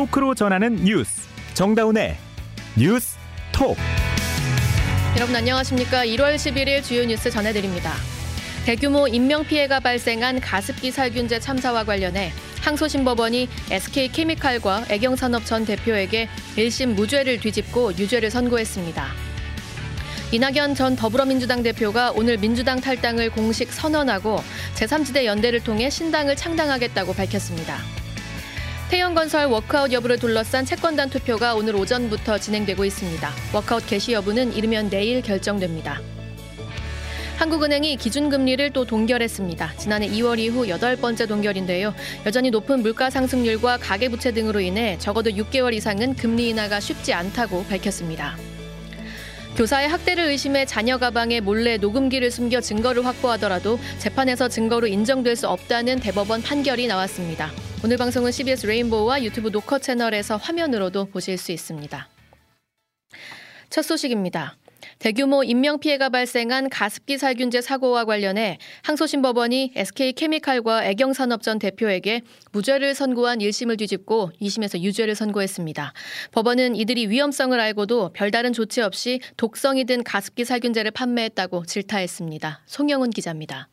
토크로 전하는 뉴스 정다운의 뉴스 톡 여러분 안녕하십니까 1월 11일 주요 뉴스 전해드립니다 대규모 인명피해가 발생한 가습기 살균제 참사와 관련해 항소심 법원이 SK케미칼과 애경산업 전 대표에게 1심 무죄를 뒤집고 유죄를 선고했습니다. 이낙연 전 더불어민주당 대표가 오늘 민주당 탈당을 공식 선언하고 제3지대 연대를 통해 신당을 창당하겠다고 밝혔습니다. 태영건설 워크아웃 여부를 둘러싼 채권단 투표가 오늘 오전부터 진행되고 있습니다. 워크아웃 개시 여부는 이르면 내일 결정됩니다. 한국은행이 기준금리를 또 동결했습니다. 지난해 2월 이후 여덟 번째 동결인데요. 여전히 높은 물가 상승률과 가계부채 등으로 인해 적어도 6개월 이상은 금리 인하가 쉽지 않다고 밝혔습니다. 교사의 학대를 의심해 자녀 가방에 몰래 녹음기를 숨겨 증거를 확보하더라도 재판에서 증거로 인정될 수 없다는 대법원 판결이 나왔습니다. 오늘 방송은 CBS 레인보우와 유튜브 노커 채널에서 화면으로도 보실 수 있습니다. 첫 소식입니다. 대규모 인명피해가 발생한 가습기 살균제 사고와 관련해 항소심 법원이 SK케미칼과 애경산업 전 대표에게 무죄를 선고한 1심을 뒤집고 2심에서 유죄를 선고했습니다. 법원은 이들이 위험성을 알고도 별다른 조치 없이 독성이 든 가습기 살균제를 판매했다고 질타했습니다. 송영훈 기자입니다.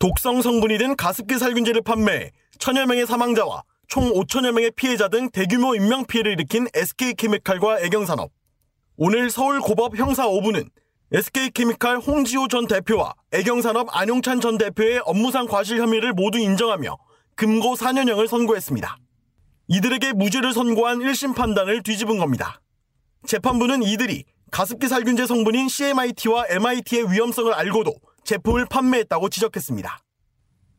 독성 성분이 든 가습기 살균제를 판매, 천여 명의 사망자와 총 5천여 명의 피해자 등 대규모 인명 피해를 일으킨 SK케미칼과 애경산업. 오늘 서울 고법 형사 5부는 SK케미칼 홍지호 전 대표와 애경산업 안용찬 전 대표의 업무상 과실 혐의를 모두 인정하며 금고 4년형을 선고했습니다. 이들에게 무죄를 선고한 1심 판단을 뒤집은 겁니다. 재판부는 이들이 가습기 살균제 성분인 CMIT와 MIT의 위험성을 알고도 제품을 판매했다고 지적했습니다.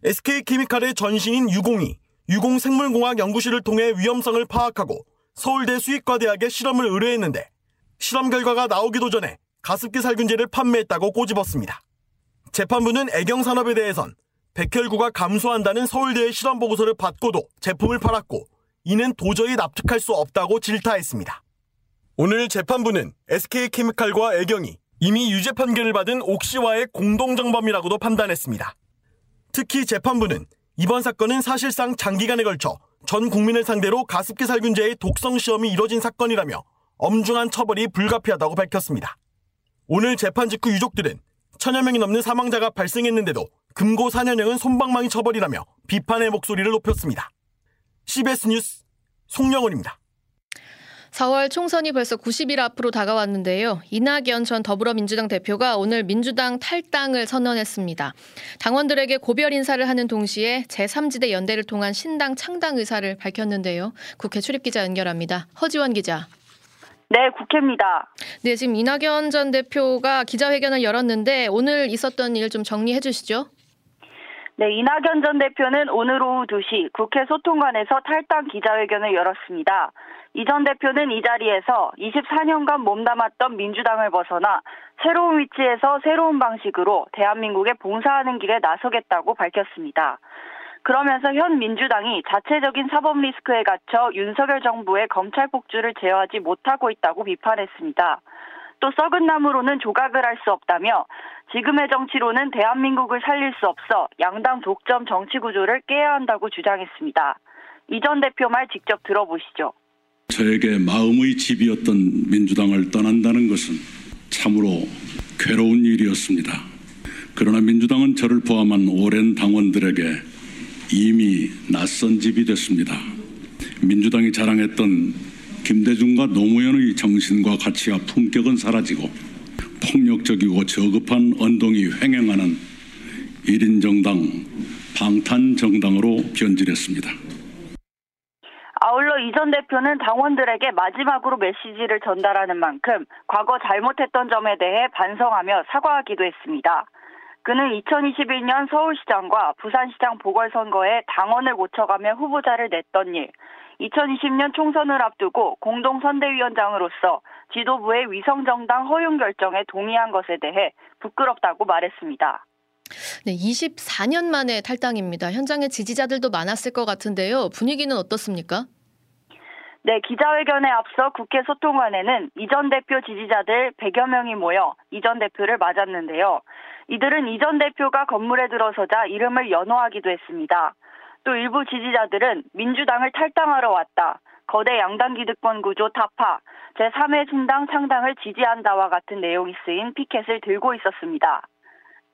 SK케미칼의 전신인 유공이 유공생물공학 연구실을 통해 위험성을 파악하고 서울대 수의과대학에 실험을 의뢰했는데 실험 결과가 나오기도 전에 가습기 살균제를 판매했다고 꼬집었습니다. 재판부는 애경산업에 대해선 백혈구가 감소한다는 서울대의 실험 보고서를 받고도 제품을 팔았고 이는 도저히 납득할 수 없다고 질타했습니다. 오늘 재판부는 SK케미칼과 애경이 이미 유죄 판결을 받은 옥시와의 공동정범이라고도 판단했습니다. 특히 재판부는 이번 사건은 사실상 장기간에 걸쳐 전 국민을 상대로 가습기 살균제의 독성 시험이 이뤄진 사건이라며 엄중한 처벌이 불가피하다고 밝혔습니다. 오늘 재판 직후 유족들은 천여 명이 넘는 사망자가 발생했는데도 금고 4년형은 손방망이 처벌이라며 비판의 목소리를 높였습니다. CBS 뉴스 송영훈입니다. 4월 총선이 벌써 90일 앞으로 다가왔는데요. 이낙연 전 더불어민주당 대표가 오늘 민주당 탈당을 선언했습니다. 당원들에게 고별 인사를 하는 동시에 제3지대 연대를 통한 신당 창당 의사를 밝혔는데요. 국회 출입기자 연결합니다. 허지원 기자. 네, 국회입니다. 네, 지금 이낙연 전 대표가 기자회견을 열었는데 오늘 있었던 일 좀 정리해 주시죠. 네, 이낙연 전 대표는 오늘 오후 2시 국회 소통관에서 탈당 기자회견을 열었습니다. 이 전 대표는 이 자리에서 24년간 몸담았던 민주당을 벗어나 새로운 위치에서 새로운 방식으로 대한민국에 봉사하는 길에 나서겠다고 밝혔습니다. 그러면서 현 민주당이 자체적인 사법 리스크에 갇혀 윤석열 정부의 검찰 폭주를 제어하지 못하고 있다고 비판했습니다. 또 썩은 나무로는 조각을 할 수 없다며 지금의 정치로는 대한민국을 살릴 수 없어 양당 독점 정치 구조를 깨야 한다고 주장했습니다. 이 전 대표 말 직접 들어보시죠. 저에게 마음의 집이었던 민주당을 떠난다는 것은 참으로 괴로운 일이었습니다. 그러나 민주당은 저를 포함한 오랜 당원들에게 이미 낯선 집이 됐습니다. 민주당이 자랑했던 김대중과 노무현의 정신과 가치와 품격은 사라지고 폭력적이고 저급한 언동이 횡행하는 1인 정당, 방탄 정당으로 변질했습니다. 아울러 이전 대표는 당원들에게 마지막으로 메시지를 전달하는 만큼 과거 잘못했던 점에 대해 반성하며 사과하기도 했습니다. 그는 2021년 서울시장과 부산시장 보궐선거에 당원을 고쳐가며 후보자를 냈던 일, 2020년 총선을 앞두고 공동선대위원장으로서 지도부의 위성정당 허용 결정에 동의한 것에 대해 부끄럽다고 말했습니다. 네, 24년 만에 탈당입니다. 현장에 지지자들도 많았을 것 같은데요. 분위기는 어떻습니까? 네, 기자회견에 앞서 국회 소통관에는 이전 대표 지지자들 100여 명이 모여 이전 대표를 맞았는데요. 이들은 이전 대표가 건물에 들어서자 이름을 연호하기도 했습니다. 또 일부 지지자들은 민주당을 탈당하러 왔다. 거대 양당 기득권 구조 타파, 제3회 신당 창당을 지지한다와 같은 내용이 쓰인 피켓을 들고 있었습니다.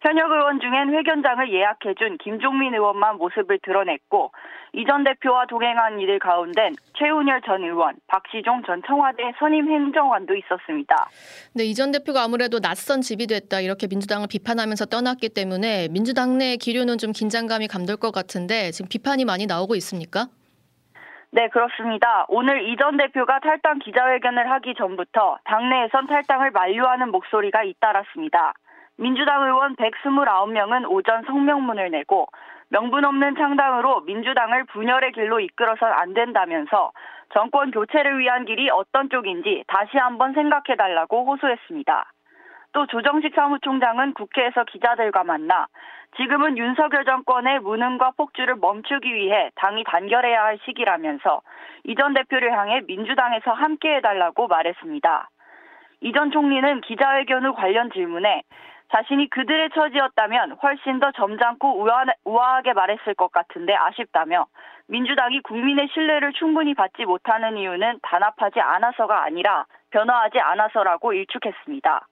현역 의원 중엔 회견장을 예약해준 김종민 의원만 모습을 드러냈고 이 전 대표와 동행한 이들 가운데 최운열 전 의원, 박시종 전 청와대 선임 행정관도 있었습니다. 네, 이전 대표가 아무래도 낯선 집이 됐다 이렇게 민주당을 비판하면서 떠났기 때문에 민주당 내 기류는 좀 긴장감이 감돌 것 같은데 지금 비판이 많이 나오고 있습니까? 네, 그렇습니다. 오늘 이 전 대표가 탈당 기자회견을 하기 전부터 당내에선 탈당을 만류하는 목소리가 잇따랐습니다. 민주당 의원 129명은 오전 성명문을 내고 명분 없는 창당으로 민주당을 분열의 길로 이끌어선 안 된다면서 정권 교체를 위한 길이 어떤 쪽인지 다시 한번 생각해달라고 호소했습니다. 또 조정식 사무총장은 국회에서 기자들과 만나 지금은 윤석열 정권의 무능과 폭주를 멈추기 위해 당이 단결해야 할 시기라면서 이 전 대표를 향해 민주당에서 함께해달라고 말했습니다. 이 전 총리는 기자회견 후 관련 질문에 자신이 그들의 처지였다면 훨씬 더 점잖고 우아하게 말했을 것 같은데 아쉽다며 민주당이 국민의 신뢰를 충분히 받지 못하는 이유는 단합하지 않아서가 아니라 변화하지 않아서라고 일축했습니다.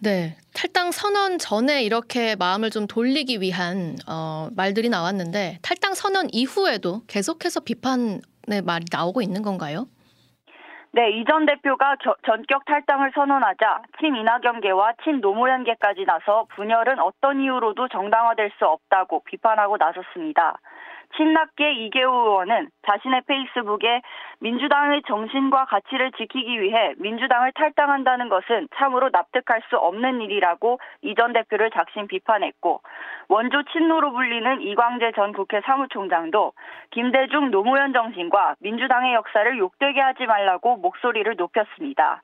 네. 탈당 선언 전에 이렇게 마음을 좀 돌리기 위한 어, 말들이 나왔는데 탈당 선언 이후에도 계속해서 비판의 말이 나오고 있는 건가요? 네, 이 전 대표가 겨, 전격 탈당을 선언하자 친 이낙연계와 친 노무현계까지 나서 분열은 어떤 이유로도 정당화될 수 없다고 비판하고 나섰습니다. 친낙계 이계우 의원은 자신의 페이스북에 민주당의 정신과 가치를 지키기 위해 민주당을 탈당한다는 것은 참으로 납득할 수 없는 일이라고 이 전 대표를 작심 비판했고 원조 친노로 불리는 이광재 전 국회 사무총장도 김대중 노무현 정신과 민주당의 역사를 욕되게 하지 말라고 목소리를 높였습니다.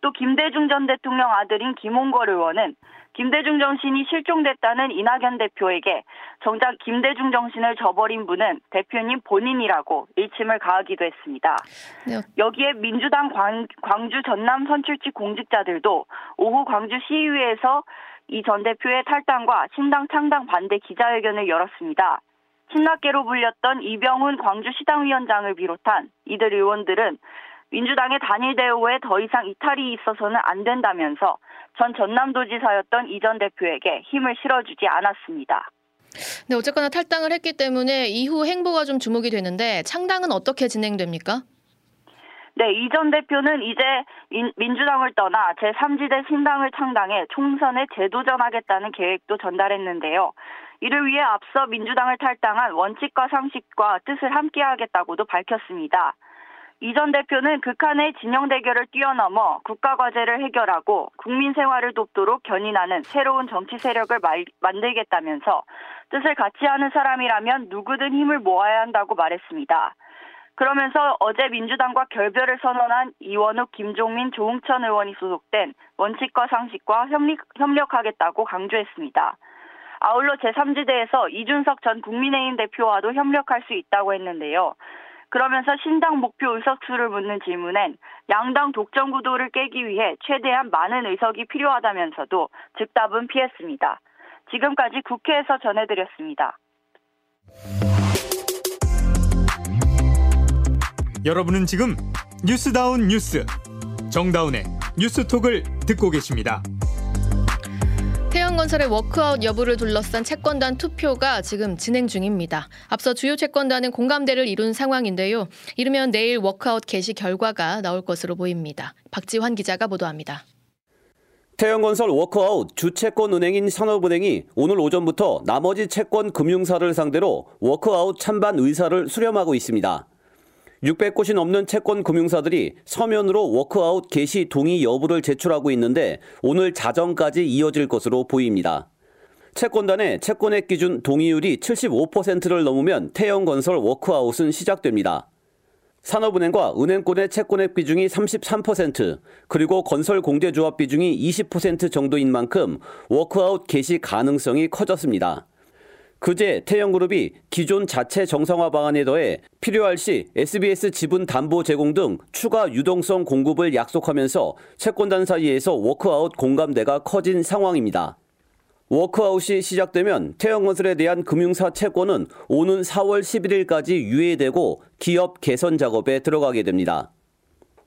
또 김대중 전 대통령 아들인 김홍걸 의원은 김대중 정신이 실종됐다는 이낙연 대표에게 정작 김대중 정신을 저버린 분은 대표님 본인이라고 일침을 가하기도 했습니다. 네. 여기에 민주당 광, 광주 전남 선출직 공직자들도 오후 광주 시의회에서 이 전 대표의 탈당과 신당 창당 반대 기자회견을 열었습니다. 신낙계로 불렸던 이병훈 광주시당위원장을 비롯한 이들 의원들은 민주당의 단일 대우에 더 이상 이탈이 있어서는 안 된다면서 전 전남도지사였던 이 전 대표에게 힘을 실어주지 않았습니다. 네, 어쨌거나 탈당을 했기 때문에 이후 행보가 좀 주목이 되는데 창당은 어떻게 진행됩니까? 네, 이 전 대표는 이제 민주당을 떠나 제3지대 신당을 창당해 총선에 재도전하겠다는 계획도 전달했는데요. 이를 위해 앞서 민주당을 탈당한 원칙과 상식과 뜻을 함께하겠다고도 밝혔습니다. 이 전 대표는 극한의 진영 대결을 뛰어넘어 국가 과제를 해결하고 국민 생활을 돕도록 견인하는 새로운 정치 세력을 말, 만들겠다면서 뜻을 같이 하는 사람이라면 누구든 힘을 모아야 한다고 말했습니다. 그러면서 어제 민주당과 결별을 선언한 이원욱, 김종민, 조웅천 의원이 소속된 원칙과 상식과 협력, 협력하겠다고 강조했습니다. 아울러 제3지대에서 이준석 전 국민의힘 대표와도 협력할 수 있다고 했는데요. 그러면서 신당 목표 의석수를 묻는 질문엔 양당 독점 구도를 깨기 위해 최대한 많은 의석이 필요하다면서도 즉답은 피했습니다. 지금까지 국회에서 전해드렸습니다. 여러분은 지금 뉴스다운 뉴스 정다운의 뉴스톡을 듣고 계십니다. 태영건설의 워크아웃 여부를 둘러싼 채권단 투표가 지금 진행 중입니다. 앞서 주요 채권단은 공감대를 이룬 상황인데요. 이르면 내일 워크아웃 개시 결과가 나올 것으로 보입니다. 박지환 기자가 보도합니다. 태영건설 워크아웃 주채권은행인 산업은행이 오늘 오전부터 나머지 채권 금융사를 상대로 워크아웃 찬반 의사를 수렴하고 있습니다. 600곳이 넘는 채권 금융사들이 서면으로 워크아웃 개시 동의 여부를 제출하고 있는데 오늘 자정까지 이어질 것으로 보입니다. 채권단의 채권액 기준 동의율이 75%를 넘으면 태영건설 워크아웃은 시작됩니다. 산업은행과 은행권의 채권액 비중이 33%, 그리고 건설공제조합 비중이 20% 정도인 만큼 워크아웃 개시 가능성이 커졌습니다. 그제 태영그룹이 기존 자체 정상화 방안에 더해 필요할 시 SBS 지분 담보 제공 등 추가 유동성 공급을 약속하면서 채권단 사이에서 워크아웃 공감대가 커진 상황입니다. 워크아웃이 시작되면 태영건설에 대한 금융사 채권은 오는 4월 11일까지 유예되고 기업 개선 작업에 들어가게 됩니다.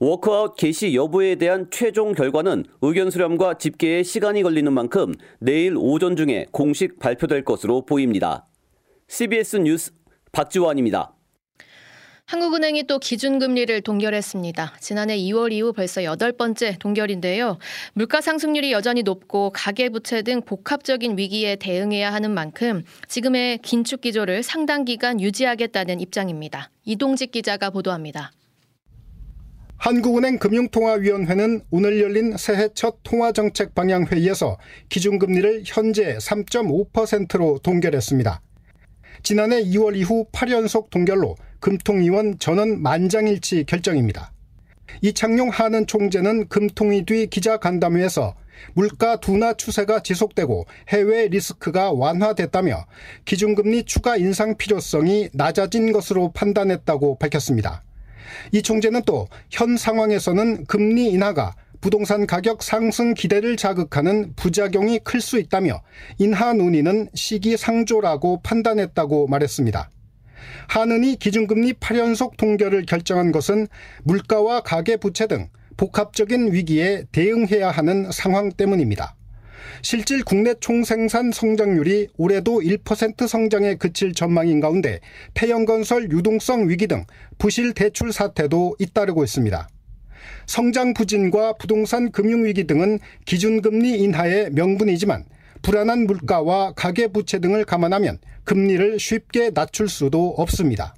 워크아웃 개시 여부에 대한 최종 결과는 의견 수렴과 집계에 시간이 걸리는 만큼 내일 오전 중에 공식 발표될 것으로 보입니다. CBS 뉴스 박지원입니다. 한국은행이 또 기준금리를 동결했습니다. 지난해 2월 이후 벌써 여덟 번째 동결인데요. 물가 상승률이 여전히 높고 가계부채 등 복합적인 위기에 대응해야 하는 만큼 지금의 긴축 기조를 상당 기간 유지하겠다는 입장입니다. 이동직 기자가 보도합니다. 한국은행 금융통화위원회는 오늘 열린 새해 첫 통화정책 방향 회의에서 기준금리를 현재 3.5%로 동결했습니다. 지난해 2월 이후 8연속 동결로 금통위원 전원 만장일치 결정입니다. 이창용 하는 총재는 금통위 뒤 기자간담회에서 물가 둔화 추세가 지속되고 해외 리스크가 완화됐다며 기준금리 추가 인상 필요성이 낮아진 것으로 판단했다고 밝혔습니다. 이 총재는 또 현 상황에서는 금리 인하가 부동산 가격 상승 기대를 자극하는 부작용이 클 수 있다며 인하 논의는 시기상조라고 판단했다고 말했습니다. 한은이 기준금리 8연속 동결을 결정한 것은 물가와 가계부채 등 복합적인 위기에 대응해야 하는 상황 때문입니다. 실질 국내 총생산 성장률이 올해도 1% 성장에 그칠 전망인 가운데 태형건설 유동성 위기 등 부실 대출 사태도 잇따르고 있습니다. 성장 부진과 부동산 금융위기 등은 기준금리 인하의 명분이지만 불안한 물가와 가계부채 등을 감안하면 금리를 쉽게 낮출 수도 없습니다.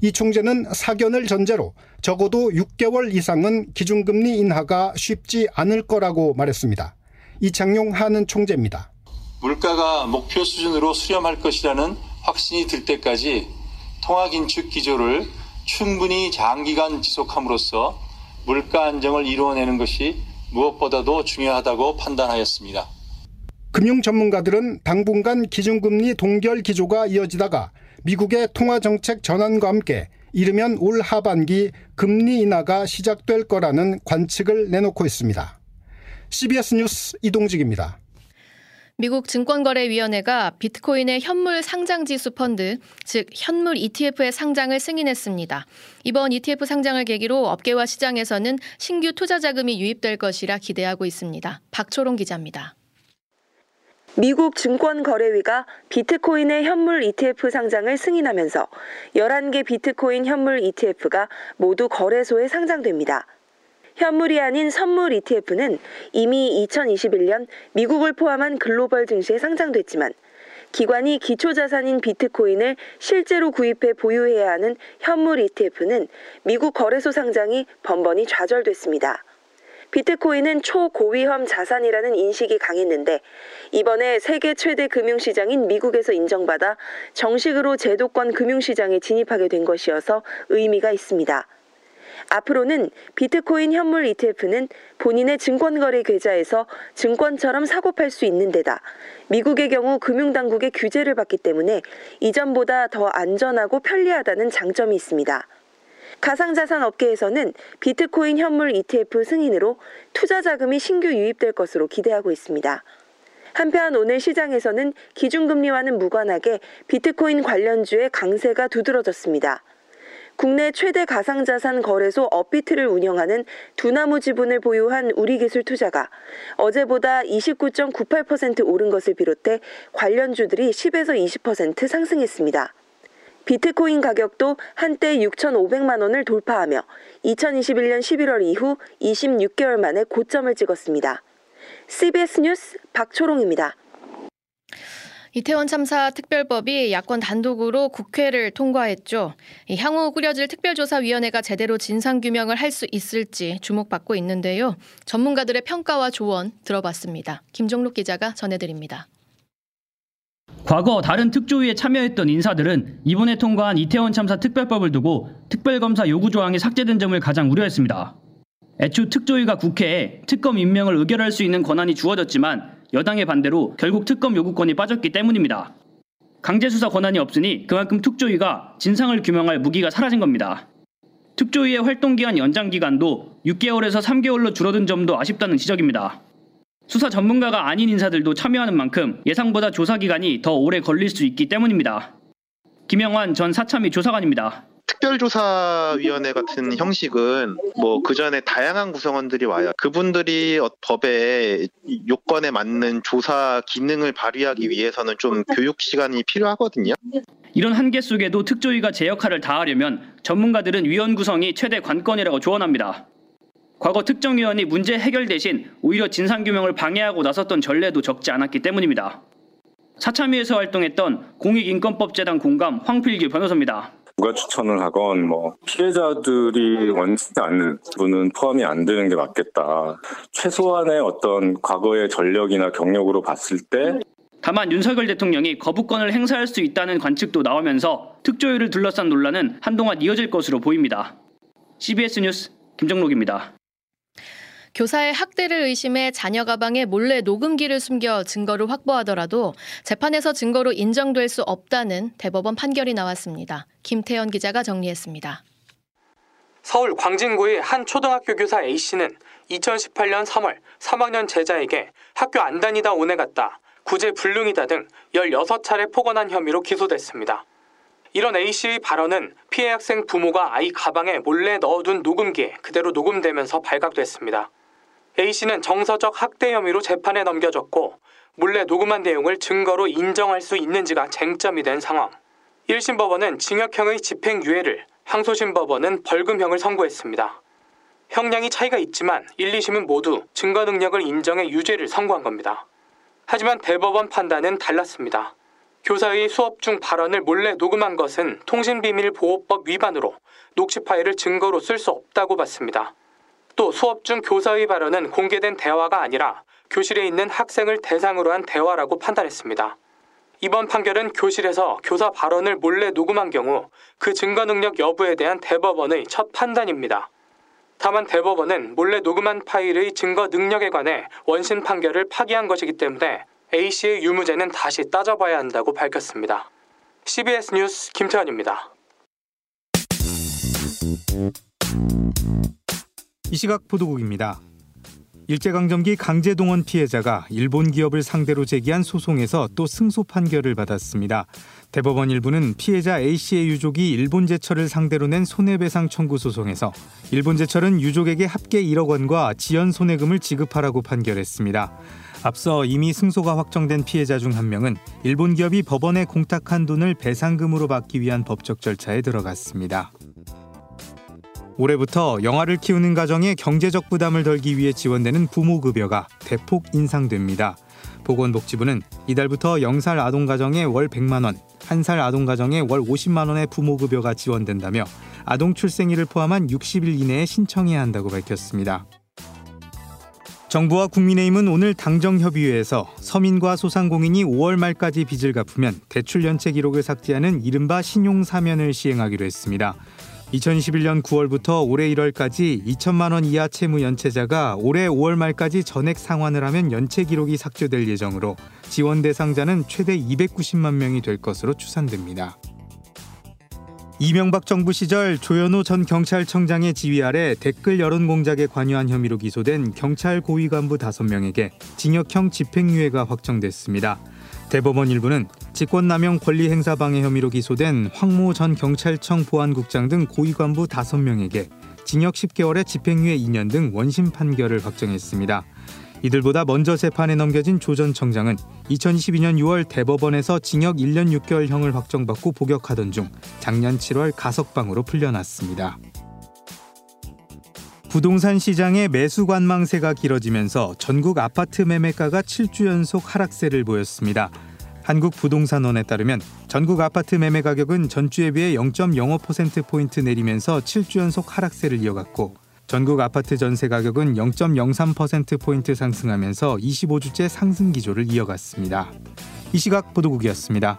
이 총재는 사견을 전제로 적어도 6개월 이상은 기준금리 인하가 쉽지 않을 거라고 말했습니다. 이창용 하는 총재입니다. 물가가 목표 수준으로 수렴할 것이라는 확신이 들 때까지 통화 긴축 기조를 충분히 장기간 지속함으로써 물가 안정을 이루어내는 것이 무엇보다도 중요하다고 판단하였습니다. 금융 전문가들은 당분간 기준금리 동결 기조가 이어지다가 미국의 통화 정책 전환과 함께 이르면 올 하반기 금리 인하가 시작될 거라는 관측을 내놓고 있습니다. CBS 뉴스 이동직입니다. 미국 증권거래위원회가 비트코인의 현물 상장 지수 펀드, 즉 현물 ETF의 상장을 승인했습니다. 이번 ETF 상장을 계기로 업계와 시장에서는 신규 투자 자금이 유입될 것이라 기대하고 있습니다. 박초롱 기자입니다. 미국 증권거래위가 비트코인의 현물 ETF 상장을 승인하면서 11개 비트코인 현물 ETF가 모두 거래소에 상장됩니다. 현물이 아닌 선물 ETF는 이미 2021년 미국을 포함한 글로벌 증시에 상장됐지만 기관이 기초자산인 비트코인을 실제로 구입해 보유해야 하는 현물 ETF는 미국 거래소 상장이 번번이 좌절됐습니다. 비트코인은 초고위험 자산이라는 인식이 강했는데 이번에 세계 최대 금융시장인 미국에서 인정받아 정식으로 제도권 금융시장에 진입하게 된 것이어서 의미가 있습니다. 앞으로는 비트코인 현물 ETF는 본인의 증권거래 계좌에서 증권처럼 사고 팔 수 있는 데다 미국의 경우 금융당국의 규제를 받기 때문에 이전보다 더 안전하고 편리하다는 장점이 있습니다. 가상자산 업계에서는 비트코인 현물 ETF 승인으로 투자 자금이 신규 유입될 것으로 기대하고 있습니다. 한편 오늘 시장에서는 기준금리와는 무관하게 비트코인 관련주의 강세가 두드러졌습니다. 국내 최대 가상자산 거래소 업비트를 운영하는 두나무 지분을 보유한 우리기술 투자가 어제보다 29.98% 오른 것을 비롯해 관련주들이 10에서 20% 상승했습니다. 비트코인 가격도 한때 6,500만 원을 돌파하며 2021년 11월 이후 26개월 만에 고점을 찍었습니다. CBS 뉴스 박초롱입니다. 이태원 참사 특별법이 야권 단독으로 국회를 통과했죠. 향후 꾸려질 특별조사위원회가 제대로 진상규명을 할 수 있을지 주목받고 있는데요. 전문가들의 평가와 조언 들어봤습니다. 김종록 기자가 전해드립니다. 과거 다른 특조위에 참여했던 인사들은 이번에 통과한 이태원 참사 특별법을 두고 특별검사 요구 조항이 삭제된 점을 가장 우려했습니다. 애초 특조위가 국회에 특검 임명을 의결할 수 있는 권한이 주어졌지만 여당의 반대로 결국 특검 요구권이 빠졌기 때문입니다. 강제수사 권한이 없으니 그만큼 특조위가 진상을 규명할 무기가 사라진 겁니다. 특조위의 활동기한 연장 기간도 6개월에서 3개월로 줄어든 점도 아쉽다는 지적입니다. 수사 전문가가 아닌 인사들도 참여하는 만큼 예상보다 조사 기간이 더 오래 걸릴 수 있기 때문입니다. 김영환 전 사참위 조사관입니다. 특별조사위원회 같은 형식은 뭐 그 전에 다양한 구성원들이 와요. 그분들이 어, 법의 요건에 맞는 조사 기능을 발휘하기 위해서는 좀 교육 시간이 필요하거든요. 이런 한계 속에도 특조위가 제 역할을 다하려면 전문가들은 위원 구성이 최대 관건이라고 조언합니다. 과거 특정 위원이 문제 해결 대신 오히려 진상 규명을 방해하고 나섰던 전례도 적지 않았기 때문입니다. 사참위에서 활동했던 공익인권법재단 공감 황필규 변호사입니다. 누가 추천을 하건 뭐 피해자들이 원치 않는 분은 포함이 안 되는 게 맞겠다. 최소한의 어떤 과거의 전력이나 경력으로 봤을 때 다만 윤석열 대통령이 거부권을 행사할 수 있다는 관측도 나오면서 특조위를 둘러싼 논란은 한동안 이어질 것으로 보입니다. CBS 뉴스 김정록입니다. 교사의 학대를 의심해 자녀 가방에 몰래 녹음기를 숨겨 증거를 확보하더라도 재판에서 증거로 인정될 수 없다는 대법원 판결이 나왔습니다. 김태현 기자가 정리했습니다. 서울 광진구의 한 초등학교 교사 A씨는 2018년 3월 3학년 제자에게 학교 안 다니다 오네 갔다, 구제 불능이다 등 16차례 폭언한 혐의로 기소됐습니다. 이런 A씨의 발언은 피해 학생 부모가 아이 가방에 몰래 넣어둔 녹음기에 그대로 녹음되면서 발각됐습니다. A씨는 정서적 학대 혐의로 재판에 넘겨졌고 몰래 녹음한 내용을 증거로 인정할 수 있는지가 쟁점이 된 상황. 1심 법원은 징역형의 집행유예를, 항소심 법원은 벌금형을 선고했습니다. 형량이 차이가 있지만 1, 2심은 모두 증거 능력을 인정해 유죄를 선고한 겁니다. 하지만 대법원 판단은 달랐습니다. 교사의 수업 중 발언을 몰래 녹음한 것은 통신비밀보호법 위반으로 녹취 파일을 증거로 쓸 수 없다고 봤습니다. 또 수업 중 교사의 발언은 공개된 대화가 아니라 교실에 있는 학생을 대상으로 한 대화라고 판단했습니다. 이번 판결은 교실에서 교사 발언을 몰래 녹음한 경우 그 증거 능력 여부에 대한 대법원의 첫 판단입니다. 다만 대법원은 몰래 녹음한 파일의 증거 능력에 관해 원심 판결을 파기한 것이기 때문에 A씨의 유무죄는 다시 따져봐야 한다고 밝혔습니다. CBS 뉴스 김태환입니다. 이 시각 보도국입니다. 일제강점기 강제동원 피해자가 일본 기업을 상대로 제기한 소송에서 또 승소 판결을 받았습니다. 대법원 일부는 피해자 A씨의 유족이 일본 제철을 상대로 낸 손해배상 청구 소송에서 일본 제철은 유족에게 합계 1억 원과 지연 손해금을 지급하라고 판결했습니다. 앞서 이미 승소가 확정된 피해자 중 한 명은 일본 기업이 법원에 공탁한 돈을 배상금으로 받기 위한 법적 절차에 들어갔습니다. 올해부터 영아를 키우는 가정에 경제적 부담을 덜기 위해 지원되는 부모급여가 대폭 인상됩니다. 보건복지부는 이달부터 0살 아동 가정에 월 100만 원, 1살 아동 가정에 월 50만 원의 부모급여가 지원된다며 아동 출생일을 포함한 60일 이내에 신청해야 한다고 밝혔습니다. 정부와 국민의힘은 오늘 당정협의회에서 서민과 소상공인이 5월 말까지 빚을 갚으면 대출 연체 기록을 삭제하는 이른바 신용사면을 시행하기로 했습니다. 2021년 9월부터 올해 1월까지 2천만 원 이하 채무 연체자가 올해 5월 말까지 전액 상환을 하면 연체 기록이 삭제될 예정으로 지원 대상자는 최대 290만 명이 될 것으로 추산됩니다. 이명박 정부 시절 조현호 전 경찰청장의 지휘 아래 댓글 여론 공작에 관여한 혐의로 기소된 경찰 고위 간부 5명에게 징역형 집행유예가 확정됐습니다. 대법원 일부는 직권남용 권리행사 방해 혐의로 기소된 황모 전 경찰청 보안국장 등 고위 간부 5명에게 징역 10개월에 집행유예 2년 등 원심 판결을 확정했습니다. 이들보다 먼저 재판에 넘겨진 조 전 청장은 2022년 6월 대법원에서 징역 1년 6개월형을 확정받고 복역하던 중 작년 7월 가석방으로 풀려났습니다. 부동산 시장의 매수 관망세가 길어지면서 전국 아파트 매매가가 7주 연속 하락세를 보였습니다. 한국부동산원에 따르면 전국 아파트 매매 가격은 전주에 비해 0.05%포인트 내리면서 7주 연속 하락세를 이어갔고 전국 아파트 전세 가격은 0.03%포인트 상승하면서 25주째 상승 기조를 이어갔습니다. 이 시각 보도국이었습니다.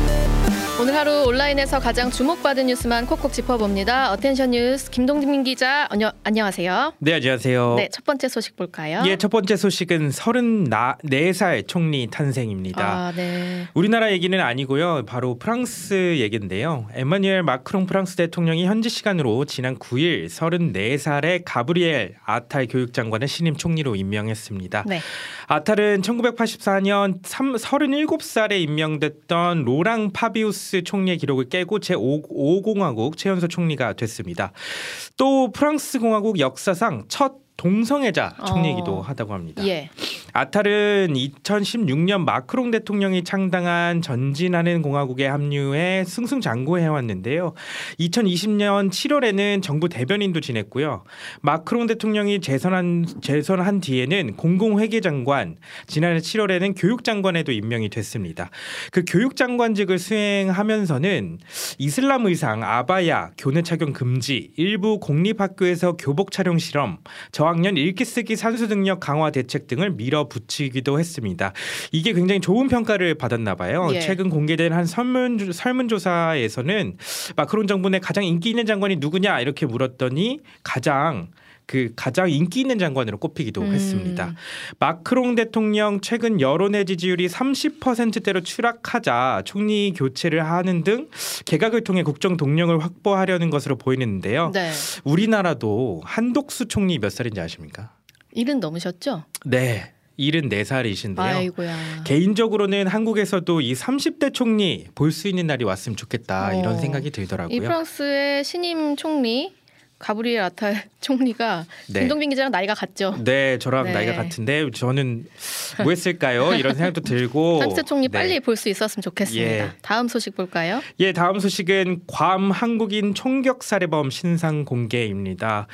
오늘 하루 온라인에서 가장 주목받은 뉴스만 콕콕 짚어봅니다. Attention 뉴스 김동민 기자 안녕, 안녕하세요. 네, 안녕하세요. 네, 첫 번째 소식 볼까요? 예, 첫 번째 소식은 34살 총리 탄생입니다. 아, 네. 우리나라 얘기는 아니고요. 바로 프랑스 얘기인데요. 에마뉴엘 마크롱 프랑스 대통령이 현지 시간으로 지난 9일 34살의 가브리엘 아탈 교육장관을 신임 총리로 임명했습니다. 네. 아탈은 1984년 3, 37살에 임명됐던 로랑 파비우스 총리의 기록을 깨고 제5공화국 최연소 총리가 됐습니다. 또 프랑스 공화국 역사상 첫 동성애자 총리이기도 어. 하다고 합니다. 예. 아탈은 2016년 마크롱 대통령이 창당한 전진하는 공화국에 합류해 승승장구해 왔는데요. 2020년 7월에는 정부 대변인도 지냈고요. 마크롱 대통령이 재선한 재선한 뒤에는 공공회계장관, 지난해 7월에는 교육장관에도 임명이 됐습니다. 그 교육장관직을 수행하면서는 이슬람 의상, 아바야, 교내 착용 금지, 일부 공립학교에서 교복 촬영 실험, 저학년 읽기 쓰기 산수 능력 강화 대책 등을 밀어 붙이기도 했습니다. 이게 굉장히 좋은 평가를 받았나 봐요. 예. 최근 공개된 한 설문 설문조사에서는 마크론 정부 내 가장 인기 있는 장관이 누구냐 이렇게 물었더니 가장 그 가장 인기 있는 장관으로 꼽히기도 음. 했습니다. 마크롱 대통령 최근 여론의 지지율이 30%대로 추락하자 총리 교체를 하는 등 개각을 통해 국정 동력을 확보하려는 것으로 보이는데요. 네. 우리나라도 한독수 총리 몇 살인지 아십니까? 일은 넘으셨죠? 네. 74살이신데요. 아이고야. 개인적으로는 한국에서도 이 30대 총리 볼 수 있는 날이 왔으면 좋겠다 어. 이런 생각이 이 들더라고요. 프랑스의 신임 총리 가브리엘 아탈 총리가 네. 김동빈 기자랑 나이가 같죠. 네, 저랑 네. 나이가 같은데 저는 뭐 했을까요? 이런 생각도 들고. 프랑스 총리 네. 빨리 볼 수 있었으면 좋겠습니다. 예. 다음 소식 볼까요? 예, 다음 소식은 괌 한국인 총격 살해범 신상 공개입니다.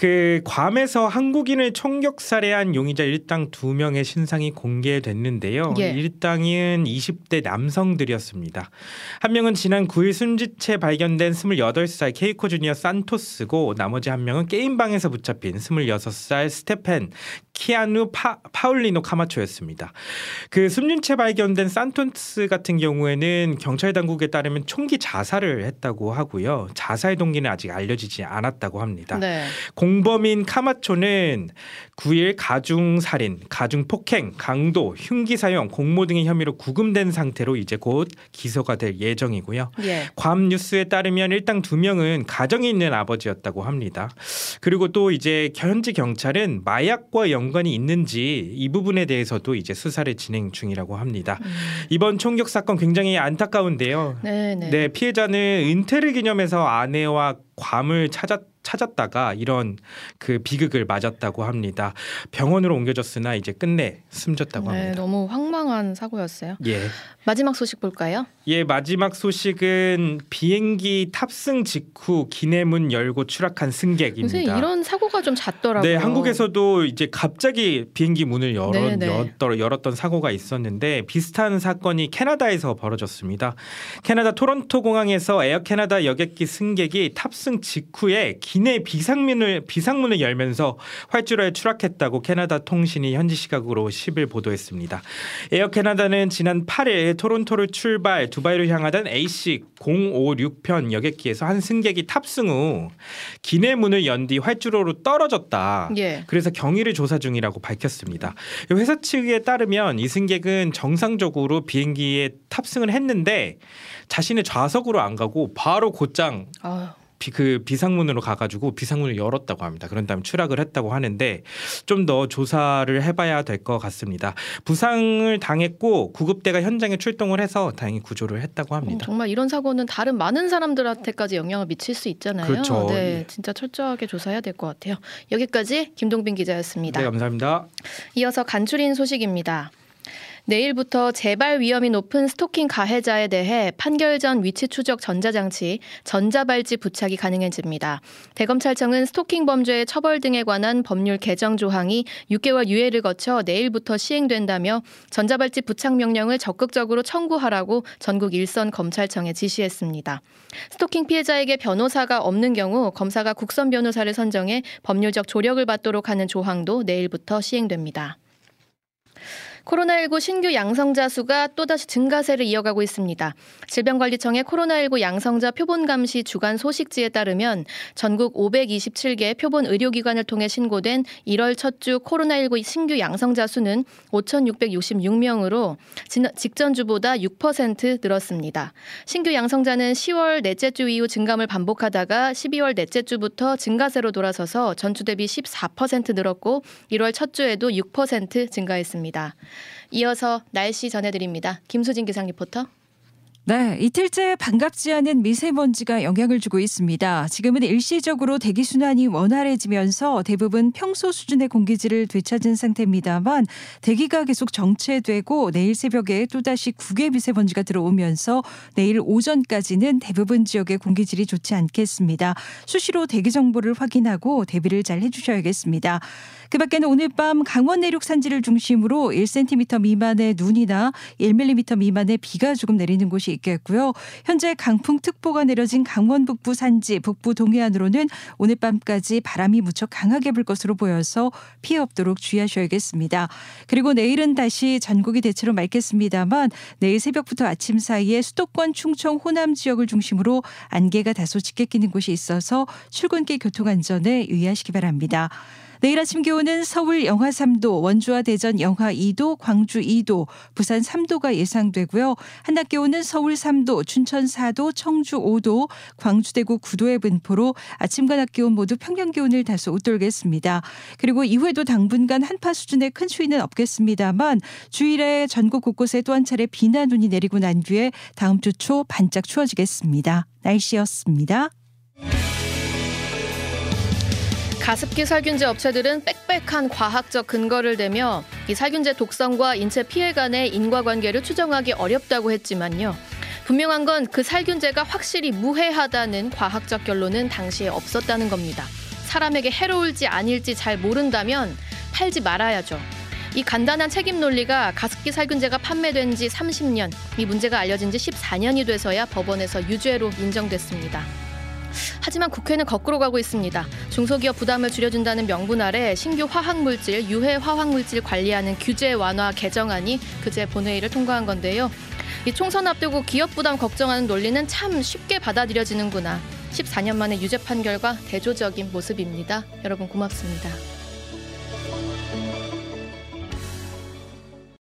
그 괌에서 한국인을 총격 살해한 용의자 일당 두 명의 신상이 공개됐는데요. 예. 일당은 20대 남성들이었습니다. 한 명은 지난 9일 숨지채 발견된 28살 케이코 주니어 산토스고 나머지 한 명은 게임방에서 붙잡힌 26살 스테펜 키아누 파, 파울리노 카마초였습니다. 그 숨진 채 발견된 산토스 같은 경우에는 경찰 당국에 따르면 총기 자살을 했다고 하고요. 자살 동기는 아직 알려지지 않았다고 합니다. 네. 공범인 카마초는 9일 가중 살인, 가중 폭행, 강도, 흉기 사용, 공모 등의 혐의로 구금된 상태로 이제 곧 기소가 될 예정이고요. 예. 괌 뉴스에 따르면 일당 두 명은 가정에 있는 아버지였다고 합니다. 그리고 또 이제 현지 경찰은 마약과 연 관이 있는지 이 부분에 대해서도 이제 수사를 진행 중이라고 합니다. 이번 총격 사건 굉장히 안타까운데요. 네, 네. 네, 피해자는 은퇴를 기념해서 아내와 괌을 찾았 찾았다가 이런 그 비극을 맞았다고 합니다. 병원으로 옮겨졌으나 이제 끝내 숨졌다고 네, 합니다. 너무 황망한 사고였어요. 예. 마지막 소식 볼까요? 예, 마지막 소식은 비행기 탑승 직후 기내문 열고 추락한 승객입니다. 이런 사고가 좀 잦더라고요. 네, 한국에서도 이제 갑자기 비행기 문을 열어, 네, 네. 열었, 열었던 사고가 있었는데 비슷한 사건이 캐나다에서 벌어졌습니다. 캐나다 토론토 공항에서 에어 캐나다 여객기 승객이 탑승 직후에 기내 비상문을 비상문을 열면서 활주로에 추락했다고 캐나다 통신이 현지 시각으로 10일 보도했습니다. 에어 캐나다는 지난 8일 토론토를 출발 두바이로 향하던 AC 056편 여객기에서 한 승객이 탑승 후 기내 문을 연 뒤 활주로로 떨어졌다. 예. 그래서 경위를 조사 중이라고 밝혔습니다. 회사 측에 따르면 이 승객은 정상적으로 비행기에 탑승을 했는데 자신의 좌석으로 안 가고 바로 곧장 아유. 비, 그 비상문으로 가가지고 비상문을 열었다고 합니다. 그런 다음에 추락을 했다고 하는데 좀 더 조사를 해봐야 될 것 같습니다. 부상을 당했고 구급대가 현장에 출동을 해서 다행히 구조를 했다고 어, 합니다. 정말 이런 사고는 다른 많은 사람들한테까지 영향을 미칠 수 있잖아요. 그렇죠. 네, 예. 진짜 철저하게 조사해야 될 것 같아요. 여기까지 김동빈 기자였습니다. 네, 감사합니다. 이어서 간추린 소식입니다. 내일부터 재발 위험이 높은 스토킹 가해자에 대해 판결 전 위치 추적 전자장치 전자발찌 부착이 가능해집니다. 대검찰청은 스토킹 범죄의 처벌 등에 관한 법률 개정 조항이 6개월 유예를 거쳐 내일부터 시행된다며 전자발찌 부착 명령을 적극적으로 청구하라고 전국 일선 검찰청에 지시했습니다. 스토킹 피해자에게 변호사가 없는 경우 검사가 국선 변호사를 선정해 법률적 조력을 받도록 하는 조항도 내일부터 시행됩니다. 코로나19 신규 양성자 수가 또다시 증가세를 이어가고 있습니다. 질병관리청의 코로나19 양성자 표본 감시 주간 소식지에 따르면 전국 527개 표본 의료기관을 통해 신고된 1월 첫 주 코로나19 신규 양성자 수는 5,666명으로 직전 주보다 6% 늘었습니다. 신규 양성자는 10월 넷째 주 이후 증감을 반복하다가 12월 넷째 주부터 증가세로 돌아서서 전주 대비 14% 늘었고 1월 첫 주에도 6% 증가했습니다. 이어서 날씨 전해드립니다. 김수진 기상 리포터. 네, 이틀째 반갑지 않은 미세먼지가 영향을 주고 있습니다. 지금은 일시적으로 대기 순환이 원활해지면서 대부분 평소 수준의 공기질을 되찾은 상태입니다만 대기가 계속 정체되고 내일 새벽에 또다시 국외 미세먼지가 들어오면서 내일 오전까지는 대부분 지역의 공기질이 좋지 않겠습니다. 수시로 대기 정보를 확인하고 대비를 잘 해주셔야겠습니다. 그 밖에는 오늘 밤 강원 내륙 산지를 중심으로 1cm 미만의 눈이나 1mm 미만의 비가 조금 내리는 곳이 있겠고요. 현재 강풍특보가 내려진 강원 북부 산지, 북부 동해안으로는 오늘 밤까지 바람이 무척 강하게 불 것으로 보여서 피해 없도록 주의하셔야겠습니다. 그리고 내일은 다시 전국이 대체로 맑겠습니다만 내일 새벽부터 아침 사이에 수도권, 충청, 호남 지역을 중심으로 안개가 다소 짙게 끼는 곳이 있어서 출근길 교통 안전에 유의하시기 바랍니다. 내일 아침 기온은 서울 영하 3도, 원주와 대전 영하 2도, 광주 2도, 부산 3도가 예상되고요. 한낮 기온은 서울 3도, 춘천 4도, 청주 5도, 광주 대구 9도의 분포로 아침과 낮 기온 모두 평년 기온을 다소 웃돌겠습니다. 그리고 이후에도 당분간 한파 수준의 큰 추위는 없겠습니다만 주일에 전국 곳곳에 또 한 차례 비나 눈이 내리고 난 뒤에 다음 주 초 반짝 추워지겠습니다. 날씨였습니다. 가습기 살균제 업체들은 빽빽한 과학적 근거를 대며 이 살균제 독성과 인체 피해 간의 인과관계를 추정하기 어렵다고 했지만요. 분명한 건 그 살균제가 확실히 무해하다는 과학적 결론은 당시에 없었다는 겁니다. 사람에게 해로울지 아닐지 잘 모른다면 팔지 말아야죠. 이 간단한 책임 논리가 가습기 살균제가 판매된 지 30년, 이 문제가 알려진 지 14년이 돼서야 법원에서 유죄로 인정됐습니다. 하지만 국회는 거꾸로 가고 있습니다. 중소기업 부담을 줄여준다는 명분 아래 신규 화학물질, 유해 화학물질 관리하는 규제 완화 개정안이 그제 본회의를 통과한 건데요. 이 총선 앞두고 기업 부담 걱정하는 논리는 참 쉽게 받아들여지는구나. 14년 만에 유죄 판결과 대조적인 모습입니다. 여러분 고맙습니다.